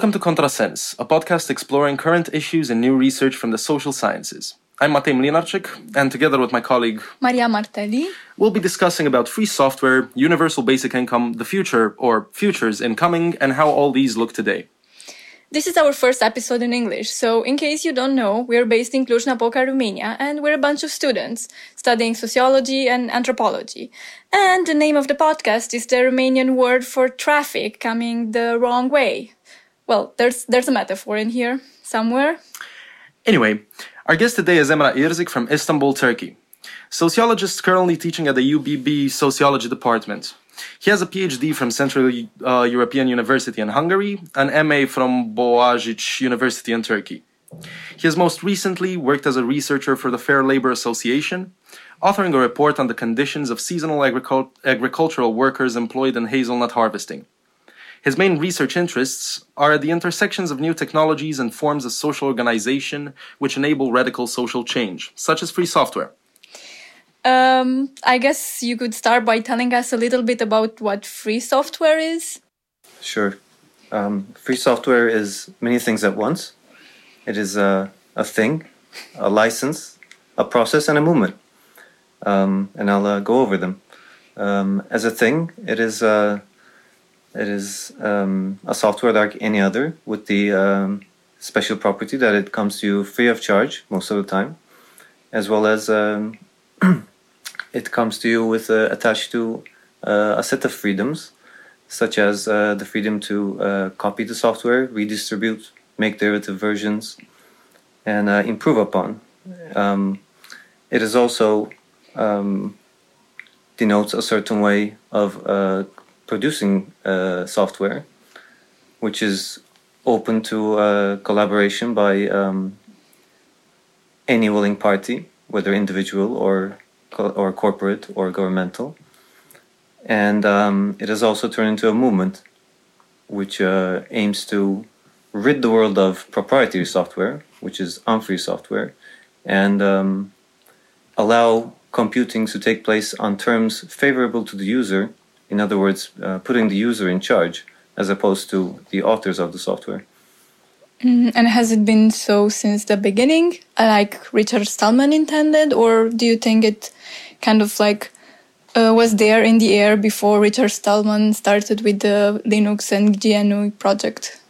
Welcome to Contrasense, a podcast exploring current issues and new research from the social sciences. I'm Matei Mlinarcic, and together with my colleague Maria Martelli, we'll be discussing about free software, universal basic income, the future or futures incoming, and how all these look today. This is our first episode in English, so in case you don't know, we're based in Cluj-Napoca, Romania, and we're a bunch of students studying sociology and anthropology. And the name of the podcast is the Romanian word for traffic coming the wrong way. Well, there's there's a metaphor in here somewhere. Anyway, our guest today is Emrah Irzik from Istanbul, Turkey. Sociologist currently teaching at the UBB Sociology Department. He has a PhD from Central uh, European University in Hungary, an MA from Boğaziçi University in Turkey. He has most recently worked as a researcher for the Fair Labor Association, authoring a report on the conditions of seasonal agricul- agricultural workers employed in hazelnut harvesting. His main research interests are at the intersections of new technologies and forms of social organization which enable radical social change, such as free software. Um, I guess you could start by telling us a little bit about what free software is. Sure. Um, free software is many things at once. It is a, a thing, a license, a process, and a movement. Um, and I'll uh, go over them. Um, as a thing, it is uh, it is um, a software like any other with the um, special property that it comes to you free of charge most of the time, as well as um, it comes to you with uh, attached to uh, a set of freedoms, such as uh, the freedom to uh, copy the software, redistribute, make derivative versions, and uh, improve upon. Um, it is also um, denotes a certain way of uh, producing uh, software, which is open to uh, collaboration by um, any willing party, whether individual or or corporate or governmental. And um, it has also turned into a movement which uh, aims to rid the world of proprietary software, which is unfree software, and um, allow computing to take place on terms favorable to the user in other words, uh, putting the user in charge as opposed to the authors of the software. Mm, and has it been so since the beginning, like Richard Stallman intended, or do you think it kind of like uh, was there in the air before Richard Stallman started with the Linux and GNU project?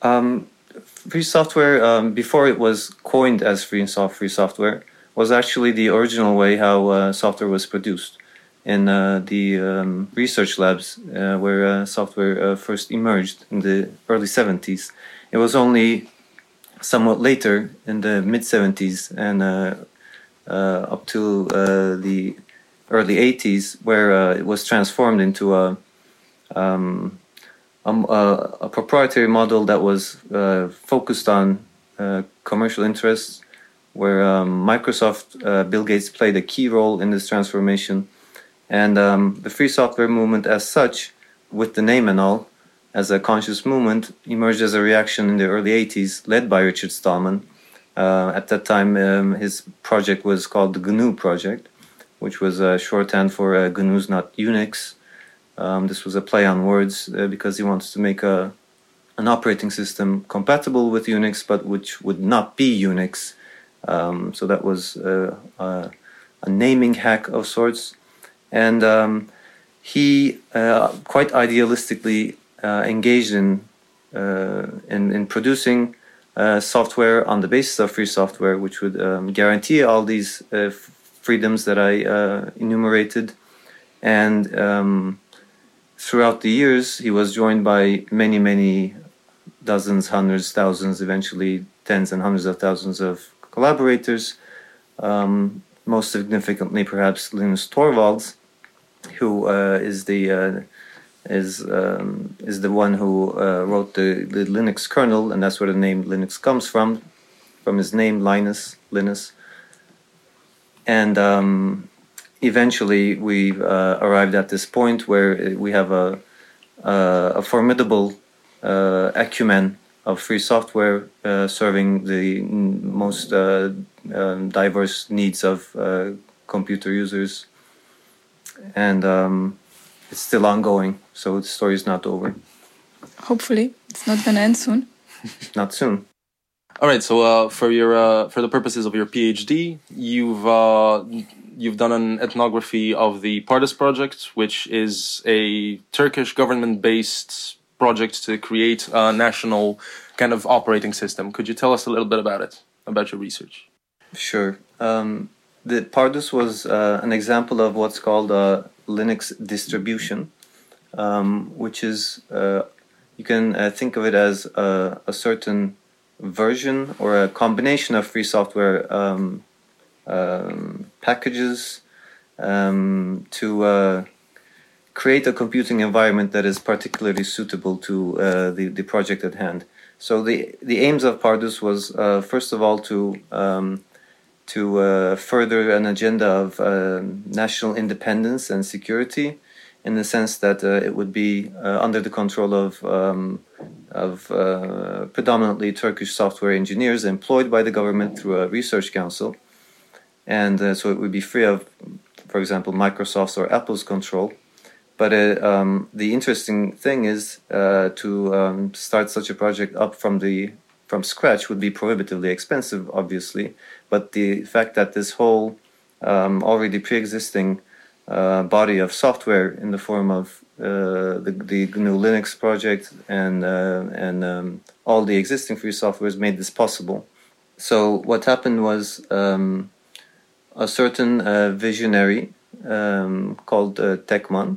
Um, free software, um, before it was coined as free and soft free software, was actually the original way how uh, software was produced in uh, the um, research labs uh, where uh, software first emerged in the early 70s. It was only somewhat later in the mid 70s and up to the early 80s where it was transformed into a um, um, a, a, proprietary model that was uh, focused on uh, commercial interests, where um, Microsoft, uh, Bill Gates played a key role in this transformation, and um, the free software movement, as such, with the name and all, as a conscious movement, emerged as a reaction in the early 80s, led by Richard Stallman. Uh, at that time, um, his project was called the GNU Project, which was a shorthand for uh, GNU's not Unix. Um, this was a play on words uh, because he wanted to make a an operating system compatible with Unix, but which would not be Unix. Um, so that was uh, a naming hack of sorts and um, he uh, quite idealistically uh, engaged in, uh, in, in producing software on the basis of free software, which would um, guarantee all these freedoms that I enumerated. And um, throughout the years, he was joined by many, many dozens, hundreds, thousands, eventually tens and hundreds of thousands of collaborators. Um, most significantly, perhaps Linus Torvalds, who uh, is the uh, is um, is the one who uh, wrote the, the Linux kernel, and that's where the name Linux comes from, from his name Linus Linus. And um, eventually, we uh, arrived at this point where we have a a, formidable uh, acumen of free software uh, serving the most um, diverse needs of computer users and um, it's still ongoing. So the story is not over. Hopefully, it's not gonna end soon. Not soon. All right. So uh, for your uh, for the purposes of your PhD, you've uh, you've done an ethnography of the Pardus project, which is a Turkish government-based project to create a national kind of operating system. Could you tell us a little bit about it, about your research? Sure. Um, the Pardus was uh, an example of what's called a Linux distribution, um, which is uh, you can uh, think of it as a, a, certain version or a combination of free software um, um packages um, to uh, create a computing environment that is particularly suitable to uh, the, the project at hand. So the, the aims of Pardus was uh, first of all to um, to uh, further an agenda of uh, national independence and security, in the sense that uh, it would be uh, under the control of um, of uh, predominantly Turkish software engineers employed by the government through a research council, and uh, so it would be free of, for example, Microsoft's or Apple's control. But um, the interesting thing is to um, start such a project up from the from scratch would be prohibitively expensive, obviously. But the fact that this whole um, already pre-existing uh, body of software in the form of uh, the, the GNU Linux project and uh, and um, all the existing free softwares made this possible. So what happened was um, a certain uh, visionary um, called uh, Tekman.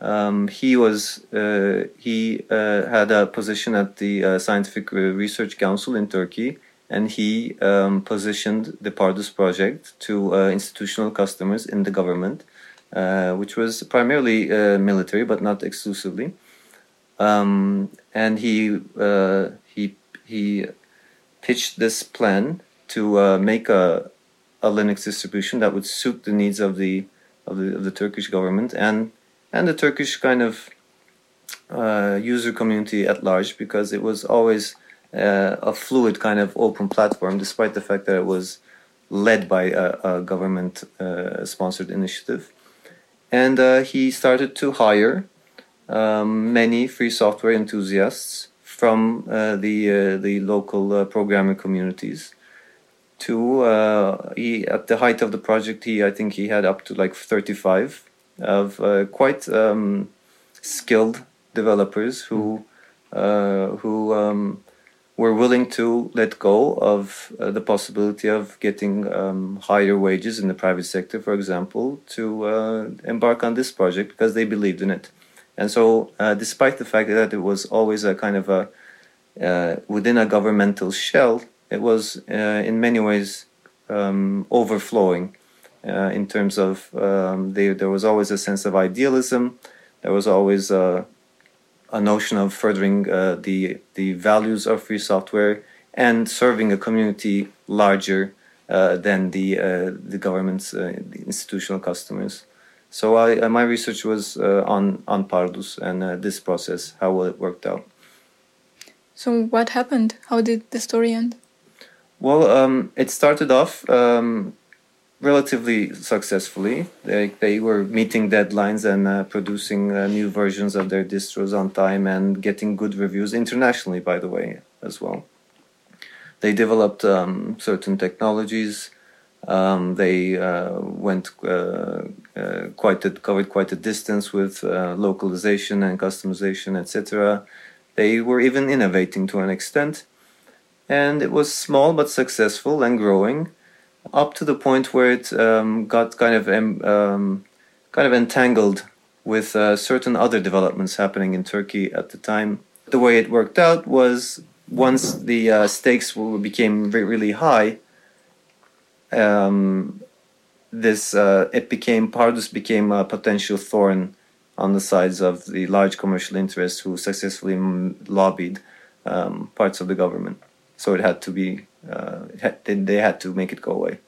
Um, he was uh, he had a position at the Scientific Research Council in Turkey, and he um, positioned the Pardus project to institutional customers in the government uh, which was primarily uh, military but not exclusively. Um, and he uh, he he pitched this plan to uh, make a a Linux distribution that would suit the needs of the of the, of the Turkish government and and the Turkish kind of uh, user community at large because it was always uh, a fluid kind of open platform despite the fact that it was led by a, a government sponsored initiative and uh, he started to hire um, many free software enthusiasts from uh, the uh, the local uh, programming communities. To uh, he at the height of the project, he I think he had up to like thirty five of uh, quite um, skilled developers who who um, were willing to let go of uh, the possibility of getting um, higher wages in the private sector, for example, to uh, embark on this project because they believed in it. And so, uh, despite the fact that it was always a kind of a uh, within a governmental shell, it was uh, in many ways um, overflowing uh, in terms of um, they, there was always a sense of idealism. There was always a a notion of furthering uh, the the values of free software and serving a community larger uh, than the uh, the government's uh, the institutional customers. So I, uh, my research was uh, on on Pardus and this process, how well it worked out. So what happened? How did the story end? Well, um, it started off um, relatively successfully. They, they were meeting deadlines and uh, producing uh, new versions of their distros on time and getting good reviews internationally, by the way, as well. They developed um, certain technologies. Um, they uh, went uh, uh, quite a, covered quite a distance with uh, localization and customization, etc. They were even innovating to an extent, and it was small but successful and growing up to the point where it um, got kind of um, kind of entangled with uh, certain other developments happening in Turkey at the time. The way it worked out was once the uh, stakes became really high, um, this uh, it became Pardus became a potential thorn on the sides of the large commercial interests who successfully lobbied um, parts of the government. So it had to be uh, they had to make it go away.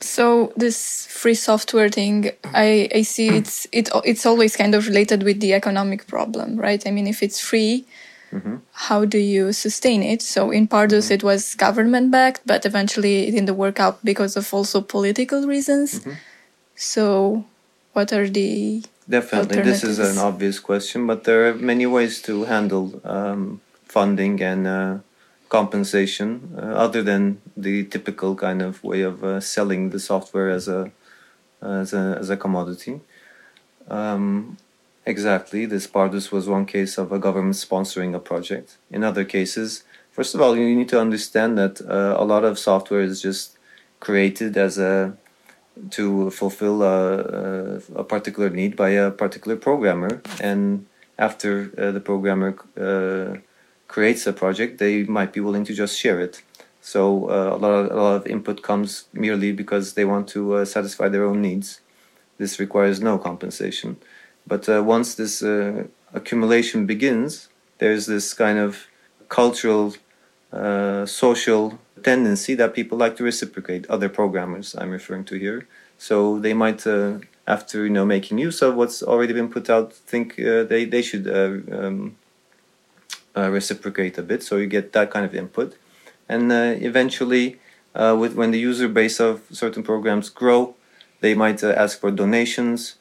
So this free software thing, I, I see it's it it's always kind of related with the economic problem, right? I mean, if it's free, mm-hmm. how do you sustain it? So in Pardus, mm-hmm. it was government backed, but eventually it didn't work out because of also political reasons. Mm-hmm. So, what are the Definitely, this is an obvious question, but there are many ways to handle um, funding and uh, compensation uh, other than the typical kind of way of uh, selling the software as a as a as a commodity. Um, exactly, this Pardus was one case of a government sponsoring a project. In other cases, first of all, you need to understand that uh, a lot of software is just created as a to fulfill a, a, particular need by a particular programmer and after uh, the programmer uh, creates a project they might be willing to just share it. So uh, a, lot of, a lot of input comes merely because they want to uh, satisfy their own needs. This requires no compensation. But uh, once this uh, accumulation begins there's this kind of cultural social tendency that people like to reciprocate. Other programmers I'm referring to here. So they might, uh, after you know making use of what's already been put out, think uh, they they should uh, um, uh, reciprocate a bit. So you get that kind of input, and uh, eventually, with when the user base of certain programs grow, they might ask for donations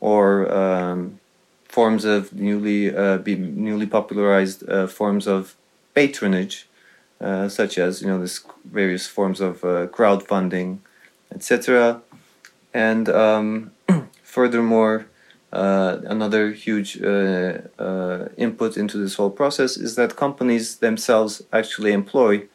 or um, forms of newly be newly popularized forms of patronage uh, such as you know this various forms of uh, crowdfunding, etc. And um, furthermore, uh, another huge uh, uh, input into this whole process is that companies themselves actually employ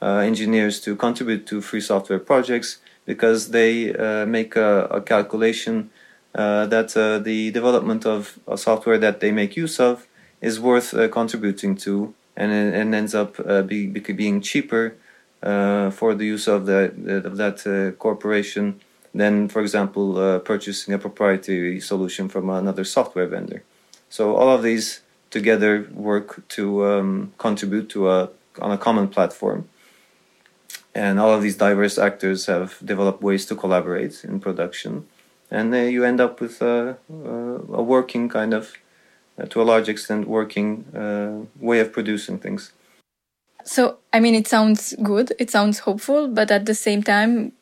engineers to contribute to free software projects because they make a, a calculation that the development of a software that they make use of is worth contributing to and and ends up uh, be, being cheaper uh, for the use of the of that uh, corporation than, for example, uh, purchasing a proprietary solution from another software vendor. So all of these together work to um, contribute to a on a common platform. And all of these diverse actors have developed ways to collaborate in production, and you end up with a, a working kind of uh, to a large extent working uh, way of producing things. So, I mean, it sounds good, it sounds hopeful, but at the same time,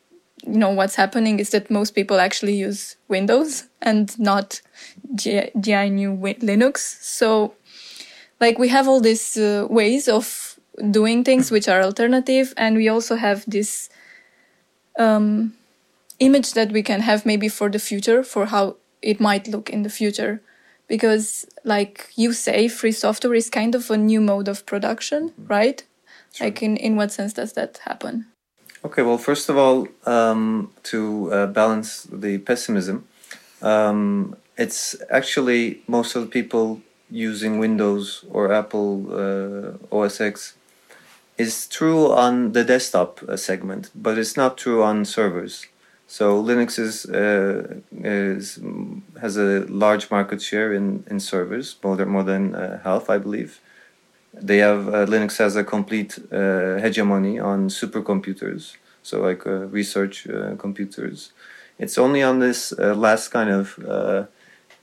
you know, what's happening is that most people actually use Windows and not GNU Linux. So, like, we have all these uh, ways of doing things which are alternative, and we also have this um, image that we can have maybe for the future, for how it might look in the future because like you say free software is kind of a new mode of production mm-hmm. right sure. like in, in what sense does that happen okay well first of all um, to uh, balance the pessimism um, it's actually most of the people using windows or apple uh, os x is true on the desktop uh, segment but it's not true on servers so Linux is, uh, is has a large market share in, in servers, more than, more than uh, half, I believe. They have uh, Linux has a complete uh, hegemony on supercomputers, so like uh, research computers. It's only on this last kind of,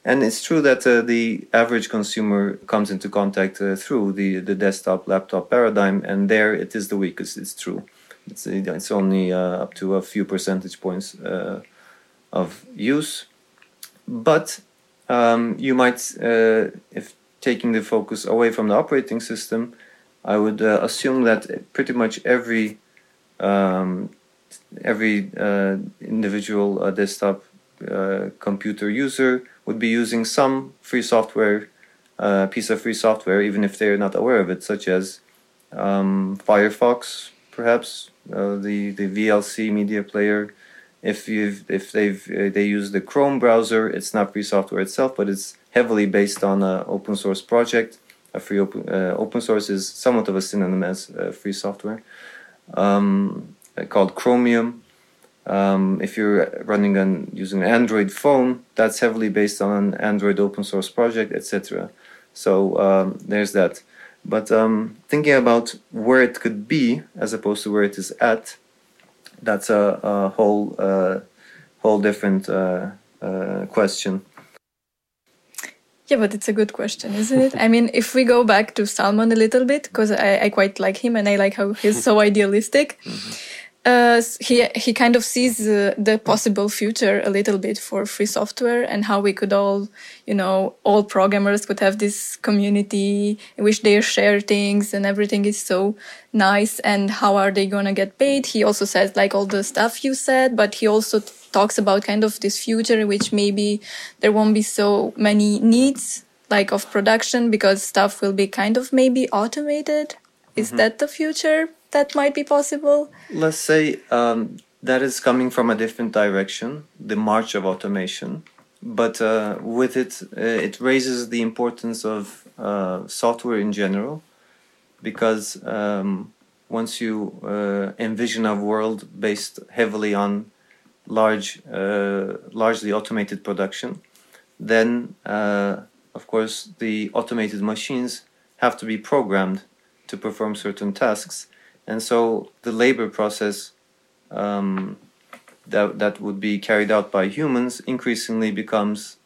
and it's true that the average consumer comes into contact through the the desktop laptop paradigm, and there it is the weakest. It's true. It's, it's only uh, up to a few percentage points uh, of use. But um, you might, uh, if taking the focus away from the operating system, I would assume that pretty much every um, every uh, individual uh, desktop uh, computer user would be using some free software, piece of free software, even if they're not aware of it, such as um, Firefox, perhaps, uh, the the VLC media player. If you if they've uh, they use the Chrome browser, it's not free software itself, but it's heavily based on an open source project. A free open uh, open source is somewhat of a synonym as free software, um, called Chromium. Um, if you're running on using an Android phone, that's heavily based on an Android open source project, etc. So um, there's that. But um, thinking about where it could be as opposed to where it is at, that's a, a whole uh, whole different uh, uh, question. Yeah, but it's a good question, isn't it? I mean, if we go back to Stallman a little bit, because I, I, quite like him and I like how he's so idealistic. Mm-hmm. Uh, he he kind of sees uh, the possible future a little bit for free software and how we could all, you know, all programmers could have this community in which they share things and everything is so nice. And how are they gonna get paid? He also says like all the stuff you said, but he also talks about kind of this future in which maybe there won't be so many needs like of production because stuff will be kind of maybe automated. Is that the future that might be possible? Let's say um, that is coming from a different direction, the march of automation. But uh, with it, uh, it raises the importance of uh, software in general, because um, once you uh, envision a world based heavily on large, uh, largely automated production, then uh, of course the automated machines have to be programmed to perform certain tasks and so the labor process um, that that would be carried out by humans increasingly becomes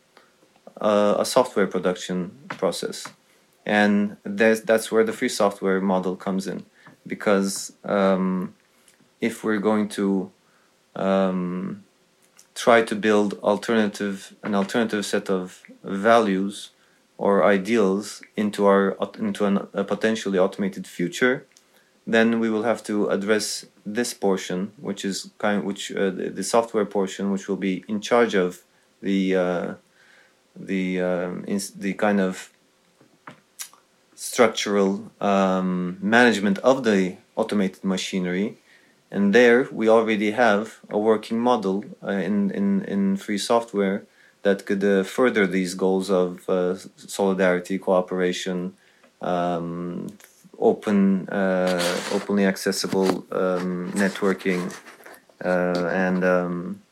uh, a software production process, and that's where the free software model comes in, because um, if we're going to um, try to build alternative an alternative set of values or ideals into our into an, a potentially automated future then we will have to address this portion, which is kind, which uh, the, the, software portion, which will be in charge of the uh, the um, the kind of structural um, management of the automated machinery. And there we already have a working model uh, in, in, in free software that could uh, further these goals of uh, solidarity, cooperation, um, open, uh, openly accessible um, networking, uh, and um,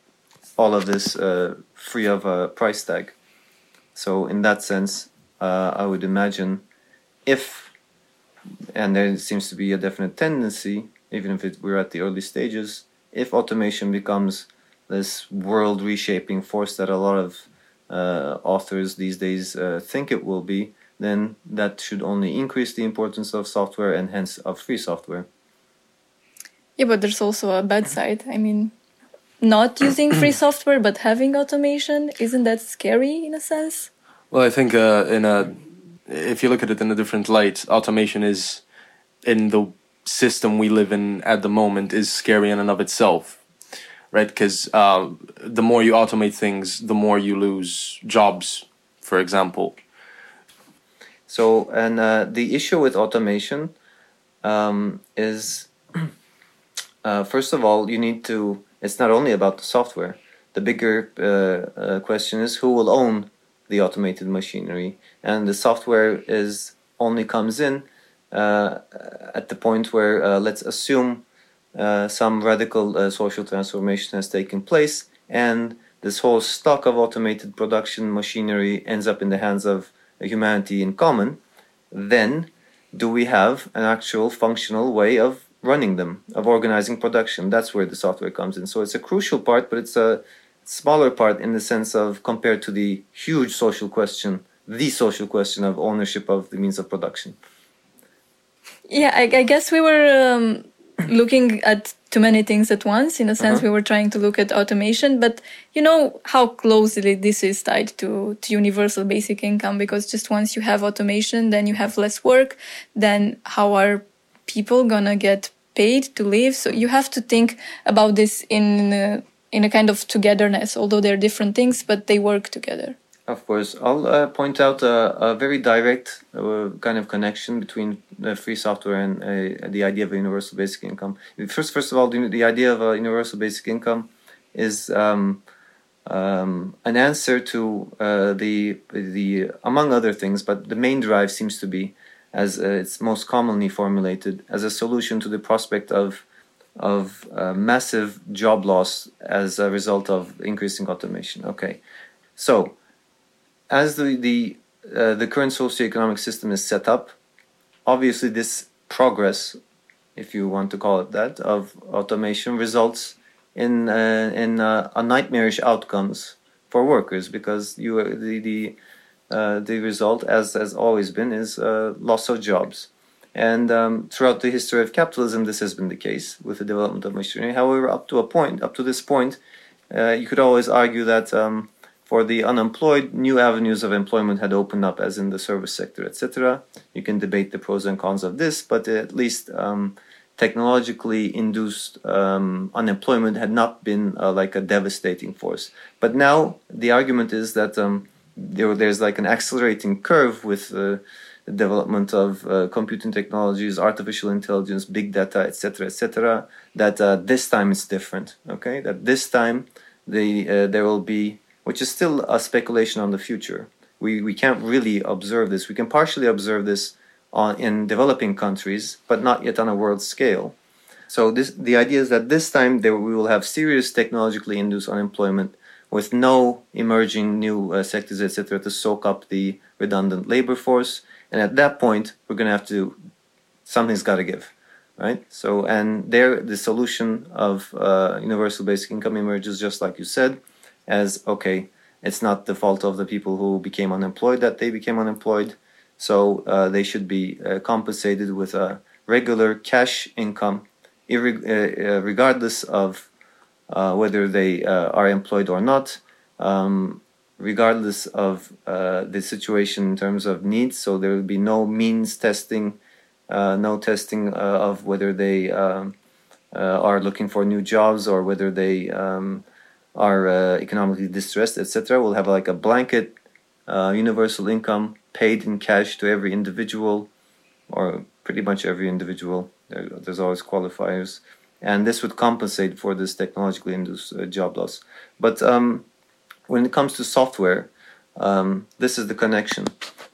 all of this uh, free of a price tag. So in that sense, I would imagine if, and there seems to be a definite tendency, even if it, we're at the early stages, if automation becomes this world reshaping force that a lot of uh, authors these days uh, think it will be, then that should only increase the importance of software and hence of free software. Yeah, but there's also a bad side. I mean, not using free software but having automation isn't that scary in a sense? Well, I think uh, in a if you look at it in a different light, automation is in the system we live in at the moment is scary in and of itself, right? Because uh, the more you automate things, the more you lose jobs, for example. So, and uh, the issue with automation um, is, uh, first of all, you need to. It's not only about the software. The bigger uh, uh, question is who will own the automated machinery, and the software is only comes in uh, at the point where uh, let's assume some radical social transformation has taken place, and this whole stock of automated production machinery ends up in the hands of humanity in common, then do we have an actual functional way of running them, of organizing production? That's where the software comes in. So it's a crucial part, but it's a smaller part in the sense of compared to the huge social question, the social question of ownership of the means of production. Yeah, I, I guess we were um, looking at too many things at once. In a sense, uh-huh. we were trying to look at automation, but you know how closely this is tied to, to universal basic income because just once you have automation, then you have less work. Then how are people gonna get paid to live? So you have to think about this in a, in a kind of togetherness, although they're different things, but they work together. Of course, I'll uh, point out a, a very direct uh, kind of connection between the free software and uh, the idea of a universal basic income. First, first of all, the, the idea of a universal basic income is um, um, an answer to uh, the the among other things, but the main drive seems to be, as uh, it's most commonly formulated, as a solution to the prospect of of uh, massive job loss as a result of increasing automation. Okay, so as the the uh, the current socioeconomic system is set up, obviously this progress, if you want to call it that, of automation results in uh, in uh, a nightmarish outcomes for workers because you the the uh, the result as has always been is uh, loss of jobs, And um, throughout the history of capitalism, this has been the case with the development of machinery. However, up to a point, up to this point, uh, you could always argue that um, for the unemployed, new avenues of employment had opened up, as in the service sector, etc. You can debate the pros and cons of this, but at least um, technologically induced um, unemployment had not been uh, like a devastating force. But now the argument is that um, there, there's like an accelerating curve with uh, the development of uh, computing technologies, artificial intelligence, big data, etc., etc. that uh, this time it's different. Okay, that this time the uh, there will be, which is still a speculation on the future. We we can't really observe this. We can partially observe this on in developing countries, but not yet on a world scale. So this the idea is that this time there we will have serious technologically induced unemployment with no emerging new uh, sectors, etc., to soak up the redundant labor force and at that point, we're going to have to, something's got to give, right? So, and there, the solution of uh, universal basic income emerges just like you said, as okay, it's not the fault of the people who became unemployed that they became unemployed. So uh, they should be uh, compensated with a regular cash income, irre- uh, uh, regardless of uh, whether they are employed or not. Um, regardless of uh, the situation in terms of needs. So there will be no means testing, uh, no testing uh, of whether they um, are looking for new jobs or whether they um, are uh, economically distressed, etc. We'll have like a blanket universal income paid in cash to every individual, or pretty much every individual. There, there's always qualifiers, and this would compensate for this technologically induced job loss. But um, when it comes to software, um, this is the connection.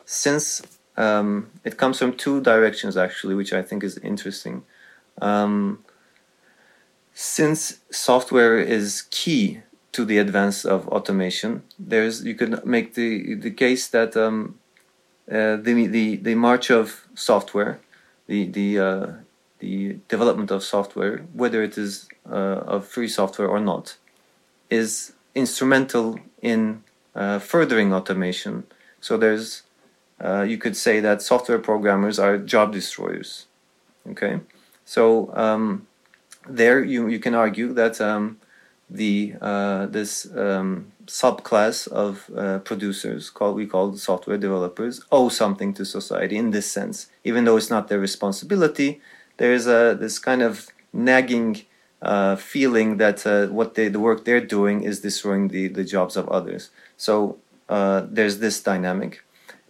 Since um, it comes from two directions actually, which I think is interesting. Um, since software is key to the advance of automation, there's you could make the the case that um, uh, the the the march of software, the the uh, the development of software, whether it is uh, of free software or not, is instrumental in uh, furthering automation. So there's, uh, you could say that software programmers are job destroyers. Okay, so um, there you you can argue that um, the uh, this um, subclass of uh, producers called we call software developers owe something to society in this sense, even though it's not their responsibility. There is a this kind of nagging uh, feeling that uh, what they, the work they're doing is destroying the, the jobs of others. So uh, there's this dynamic.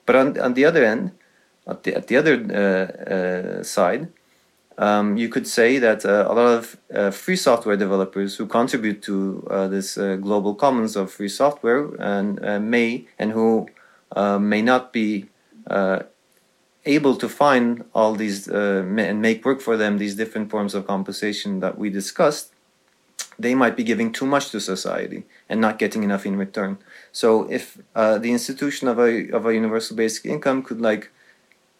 But on, on the other end, at the, at the other uh, side, um, you could say that uh, a lot of free software developers who contribute to this global commons of free software and may and who may not be able to find all these uh, and make work for them these different forms of compensation that we discussed, they might be giving too much to society and not getting enough in return. So if uh, the institution of a of a universal basic income could like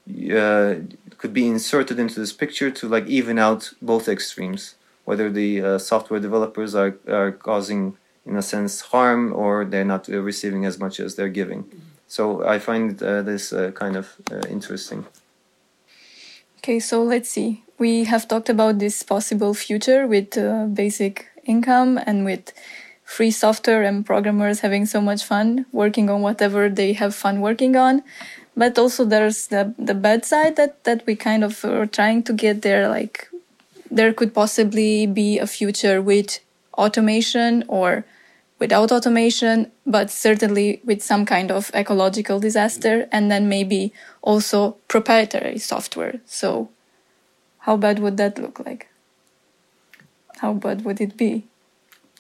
uh, could be inserted into this picture to like even out both extremes, whether the uh, software developers are are causing in a sense harm or they're not receiving as much as they're giving. So I find uh, this uh, kind of uh, interesting. Okay, so let's see. We have talked about this possible future with uh, basic income and with free software and programmers having so much fun working on whatever they have fun working on. But also there's the, the bad side that, that we kind of are trying to get there. Like there could possibly be a future with automation or without automation, but certainly with some kind of ecological disaster, and then maybe also proprietary software. So, how bad would that look like? How bad would it be?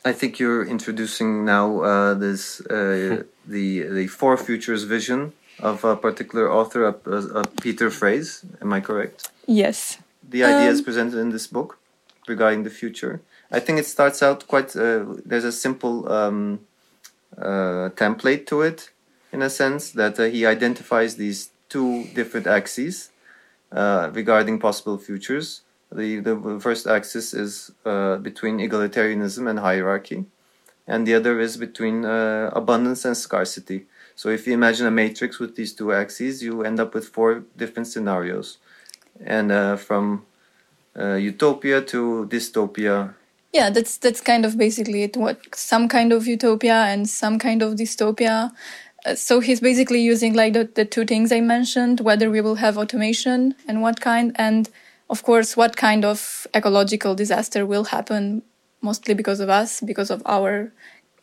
I think you're introducing now uh, this uh, the the four futures vision of a particular author, a, a, Peter Frase. Am I correct? Yes. The ideas um, presented in this book regarding the future. I think it starts out quite. Uh, there's a simple um, uh, template to it, in a sense that uh, he identifies these two different axes uh, regarding possible futures. The the first axis is uh, between egalitarianism and hierarchy, and the other is between uh, abundance and scarcity. So if you imagine a matrix with these two axes, you end up with four different scenarios. and uh, from uh, utopia to dystopia. Yeah, that's that's kind of basically it. What some kind of utopia and some kind of dystopia. Uh, so he's basically using like the, the two things I mentioned: whether we will have automation and what kind, and of course, what kind of ecological disaster will happen, mostly because of us, because of our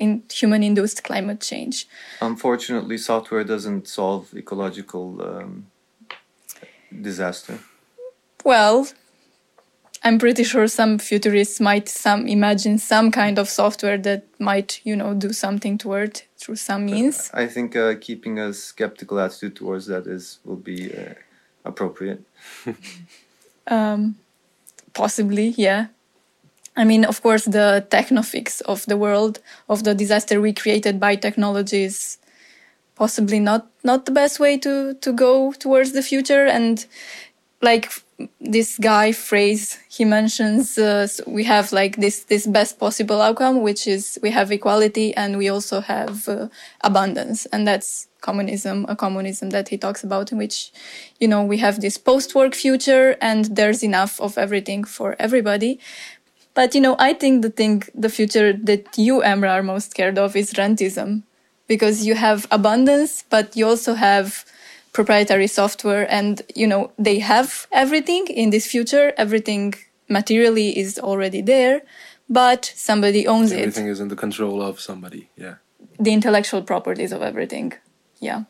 in human-induced climate change. Unfortunately, software doesn't solve ecological um, disaster. Well, I'm pretty sure some futurists might some imagine some kind of software that might, you know, do something toward through some means. I think uh, keeping a skeptical attitude towards that is will be uh, appropriate. um, possibly, yeah. I mean, of course, the technofix of the world of the disaster we created by technology is possibly not not the best way to to go towards the future. And like this guy Frase he mentions uh, we have like this this best possible outcome which is we have equality and we also have uh, abundance. And that's communism a communism that he talks about in which you know we have this post-work future and there's enough of everything for everybody but you know i think the thing the future that you Emrah are most scared of is rentism because you have abundance but you also have proprietary software and you know they have everything. In this future everything materially is already there but somebody owns everything it. Everything is in the control of somebody yeah. The intellectual properties of everything yeah.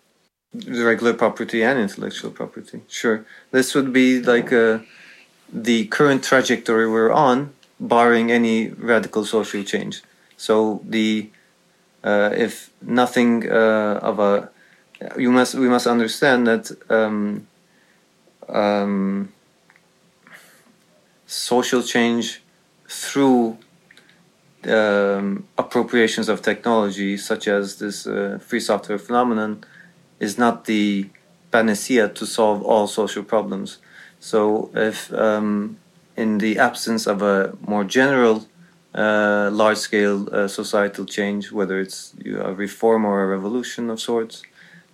The regular property and intellectual property sure. This would be like uh, the current trajectory we're on barring any radical social change so the uh, if nothing uh, of a you must we must understand that um, um, social change through um, appropriations of technology, such as this uh, free software phenomenon, is not the panacea to solve all social problems. So, if um, in the absence of a more general uh, large scale uh, societal change, whether it's a reform or a revolution of sorts,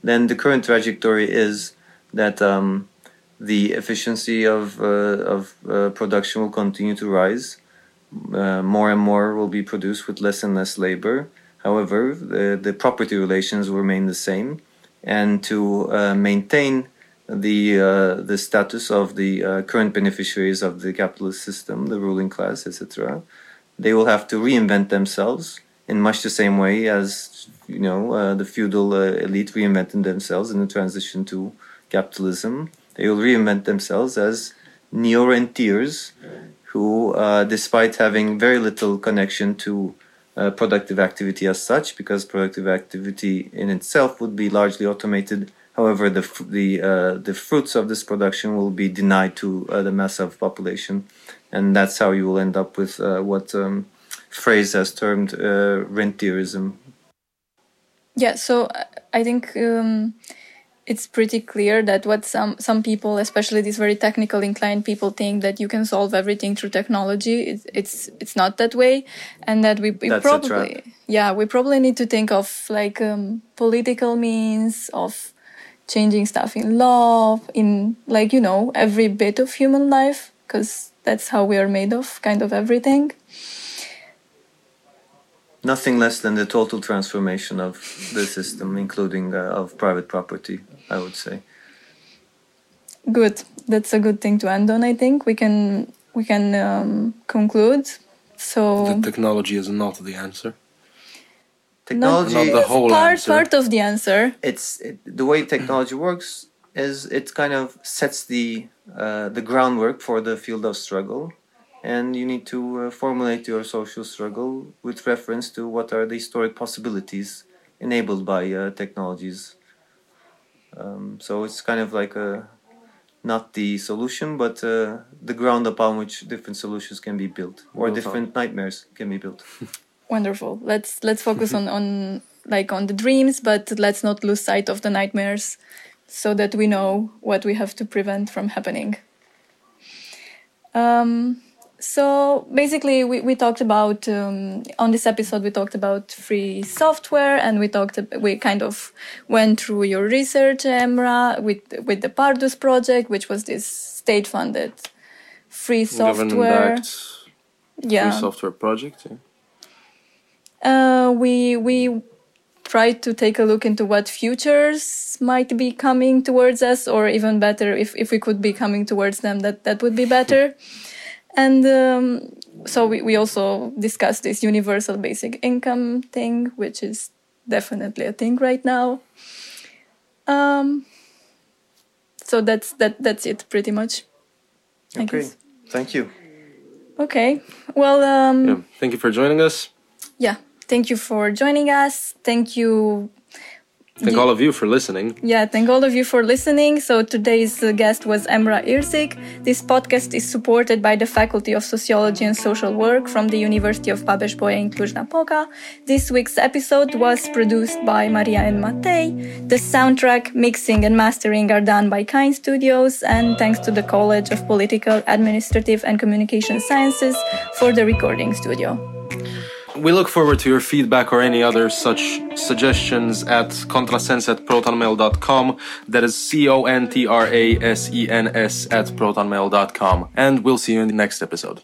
then the current trajectory is that um, the efficiency of, uh, of uh, production will continue to rise. Uh, more and more will be produced with less and less labor. However, the, the property relations will remain the same. And to uh, maintain the, uh, the status of the uh, current beneficiaries of the capitalist system, the ruling class, etc., they will have to reinvent themselves in much the same way as you know uh, the feudal uh, elite reinvented themselves in the transition to capitalism. They will reinvent themselves as neo-rentiers who, uh, despite having very little connection to uh, productive activity as such, because productive activity in itself would be largely automated. However, the the uh, the fruits of this production will be denied to uh, the mass of population, and that's how you will end up with what. Um, Frase has termed uh, rentierism. Yeah, so uh, I think um, it's pretty clear that what some some people, especially these very technical inclined people, think that you can solve everything through technology. It's it's, it's not that way, and that we, we probably yeah we probably need to think of like um, political means of changing stuff in love, in like you know every bit of human life, because that's how we are made of, kind of everything nothing less than the total transformation of the system, including uh, of private property, I would say. Good. That's a good thing to end on. I think we can we can um, conclude. So the technology is not the answer. Technology not, not the whole part answer. part of the answer. It's it, the way technology works is it kind of sets the uh, the groundwork for the field of struggle and you need to uh, formulate your social struggle with reference to what are the historic possibilities enabled by uh, technologies. Um, so it's kind of like a not the solution, but uh, the ground upon which different solutions can be built, or well different nightmares can be built. Wonderful. Let's let's focus on on like on the dreams, but let's not lose sight of the nightmares, so that we know what we have to prevent from happening. Um, So basically, we, we talked about um, on this episode we talked about free software, and we talked we kind of went through your research, Emrah, with with the Pardus project, which was this state funded free software. Yeah, free software project. Yeah. Uh, we we tried to take a look into what futures might be coming towards us, or even better, if if we could be coming towards them, that that would be better. And um, so we, we also discussed this universal basic income thing, which is definitely a thing right now. Um, so that's that that's it pretty much. I Okay, guess. thank you. Okay. Well, um, Yeah. Thank you for joining us. yeah. Thank you for joining us. Thank you. Thank all of you for listening. Yeah, thank all of you for listening. So today's guest was Emrah Irzik. This podcast is supported by the Faculty of Sociology and Social Work from the University of Babeș-Bolyai in Cluj-Napoca. This week's episode was produced by Maria and Matei. The soundtrack, mixing and mastering are done by Kind Studios and thanks to the College of Political, Administrative and Communication Sciences for the recording studio. We look forward to your feedback or any other such suggestions at contrasense at protonmail.com. That is C O N T R A S E N S at protonmail.com. And we'll see you in the next episode.